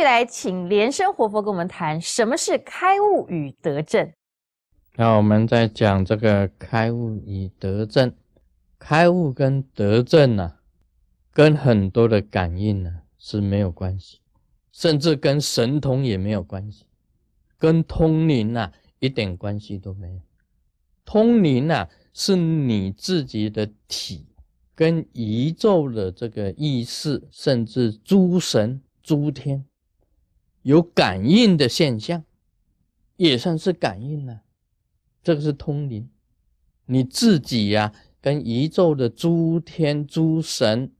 续来请莲生活佛跟我们谈什么是开悟与得正。那我们在讲这个开悟与得正，开悟跟得正呢，跟很多的感应呢是没有关系，甚至跟神通也没有关系，跟通灵啊一点关系都没有。通灵啊是你自己的体跟宇宙的这个意识，甚至诸神诸天有感应的现象，也算是感应呢。这个是通灵，你自己呀，跟宇宙的诸天、诸神、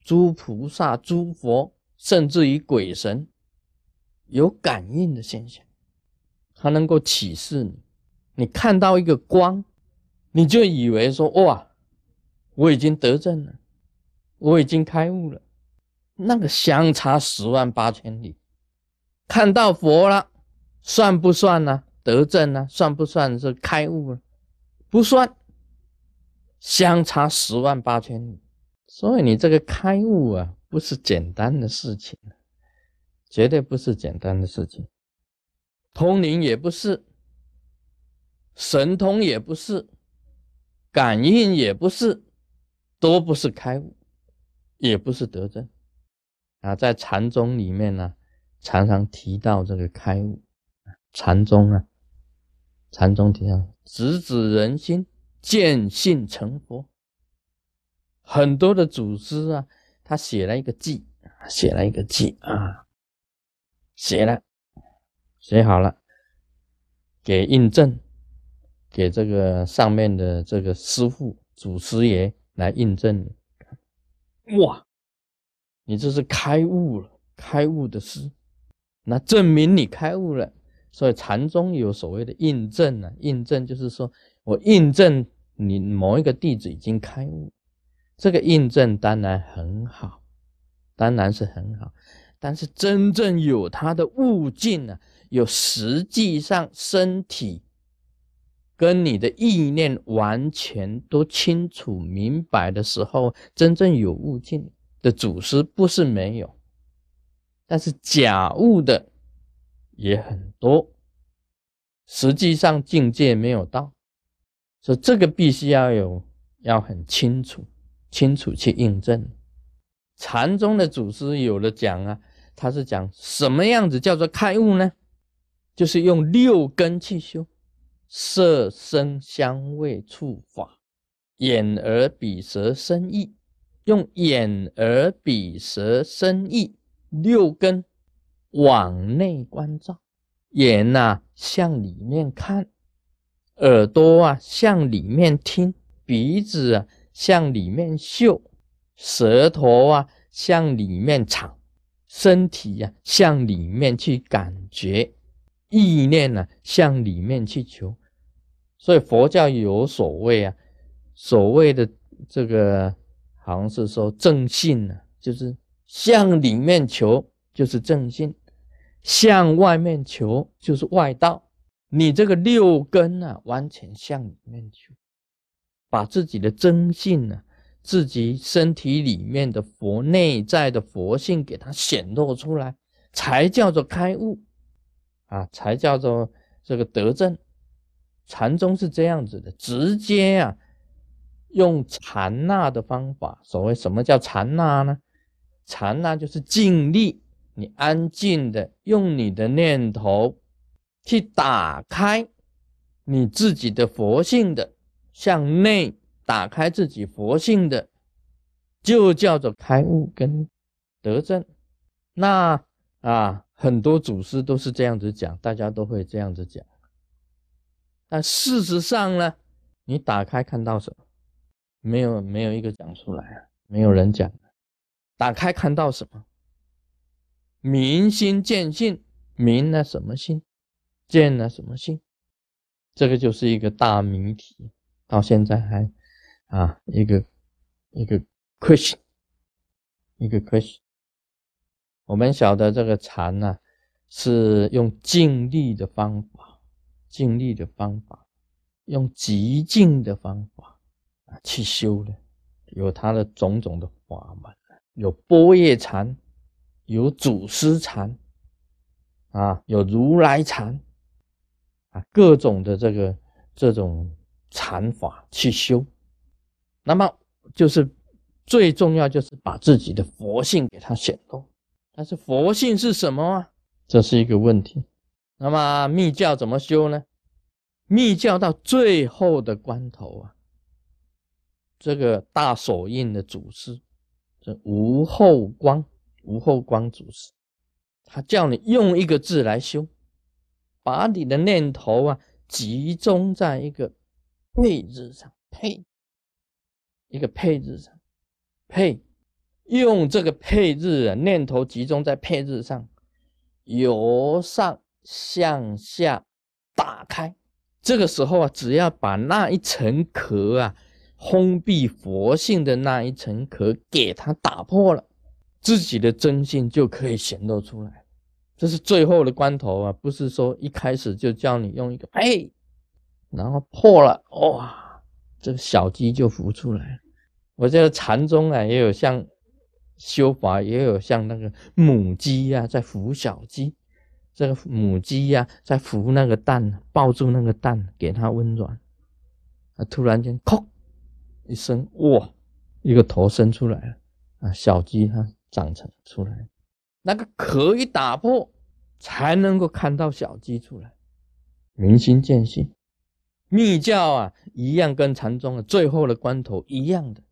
诸菩萨、诸佛，甚至于鬼神，有感应的现象，它能够启示你。你看到一个光，你就以为说：“哇，我已经得证了，我已经开悟了。”那个相差十万八千里。看到佛了，算不算呢？得正呢，算不算是开悟呢？不算，相差十万八千里。所以你这个开悟啊，不是简单的事情，绝对不是简单的事情。通灵也不是，神通也不是，感应也不是，都不是开悟，也不是得正。啊，在禅宗里面呢，常常提到这个开悟，禅宗啊。禅宗提倡直指人心，见性成佛。很多的祖师啊，他写了一个记，写了一个记啊，写了，写好了，给印证，给这个上面的这个师傅、祖师爷来印证。哇，你这是开悟了，开悟的诗，那证明你开悟了。所以禅宗有所谓的印证呢，印证就是说我印证你某一个弟子已经开悟，这个印证当然很好，当然是很好，但是真正有他的悟境呢，有实际上身体跟你的意念完全都清楚明白的时候，真正有悟境的祖师不是没有，但是假悟的。也很多，实际上境界没有到，所以这个必须要有，要很清楚，清楚去印证。禅宗的祖师有的讲啊，他是讲什么样子叫做开悟呢？就是用六根去修，色、声、香味、触、法，眼、耳、鼻、舌、身、意，用眼、耳、鼻、舌、身、意六根。往内观照，眼呐向里面看，耳朵啊向里面听，鼻子啊向里面嗅，舌头啊向里面尝，身体呀向里面去感觉，意念呢向里面去求。所以佛教有所谓啊，所谓的这个好像是说正信呢，就是向里面求，就是正信。向外面求就是外道，你这个六根啊，完全向里面求，把自己的真性呢，自己身体里面的佛内在的佛性给它显露出来，才叫做开悟啊，才叫做这个得正。禅宗是这样子的，直接啊，用禅那的方法。所谓什么叫禅那呢？禅那就是静力。你安静的用你的念头去打开你自己的佛性的，向内打开自己佛性的，就叫做开悟跟得正。那啊，很多祖师都是这样子讲，大家都会这样子讲。但事实上呢，你打开看到什么？没有，没有一个讲出来啊，没有人讲。打开看到什么？明心见性，明了什么心？见了什么性？这个就是一个大谜题，到现在还啊一个一个 question，一个 question。我们晓得这个禅呢，是用静力的方法，静力的方法，用极静的方法啊去修的，有它的种种的法门，有波叶禅。有祖师禅，啊，有如来禅啊，各种的这个这种禅法去修，那么就是最重要就是把自己的佛性给它显露。但是佛性是什么啊？这是一个问题。那么密教怎么修呢？密教到最后的关头啊，这个大手印的祖师，这无后光。无后光祖师，他叫你用一个字来修，把你的念头啊集中在一个配字上，配一个配字上，配用这个配字啊，念头集中在配字上，由上向下打开。这个时候啊，只要把那一层壳啊，封闭佛性的那一层壳给它打破了。自己的真性就可以显露出来，这是最后的关头啊！不是说一开始就叫你用一个哎，然后破了哇，这个小鸡就孵出来。我觉得禅宗啊，也有像修法，也有像那个母鸡呀在孵小鸡，这个母鸡呀在孵那个蛋，抱住那个蛋给它温暖，啊，突然间“哐”一声，哇，一个头伸出来了啊，小鸡它。长成出来，那个壳一打破，才能够看到小鸡出来。明心见性，密教啊，一样跟禅宗的最后的关头一样的，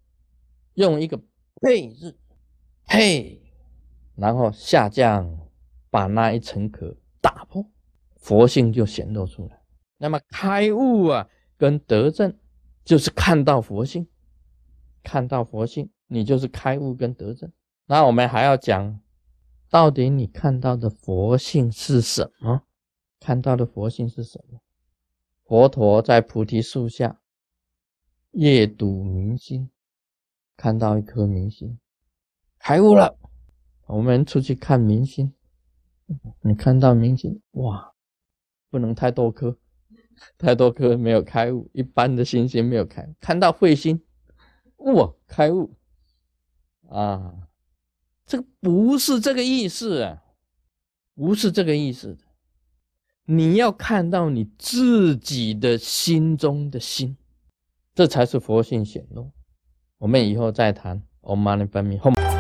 用一个配字，配，然后下降，把那一层壳打破，佛性就显露出来。那么开悟啊，跟德正，就是看到佛性，看到佛性，你就是开悟跟得正。那我们还要讲，到底你看到的佛性是什么？看到的佛性是什么？佛陀在菩提树下夜睹明星，看到一颗明星，开悟了。我们出去看明星，你看到明星，哇，不能太多颗，太多颗没有开悟。一般的星星没有开，看到彗星，哇，开悟啊！这个不是这个意思啊，不是这个意思的。你要看到你自己的心中的心，这才是佛性显露。我们以后再谈。Om Mani Padme Hum。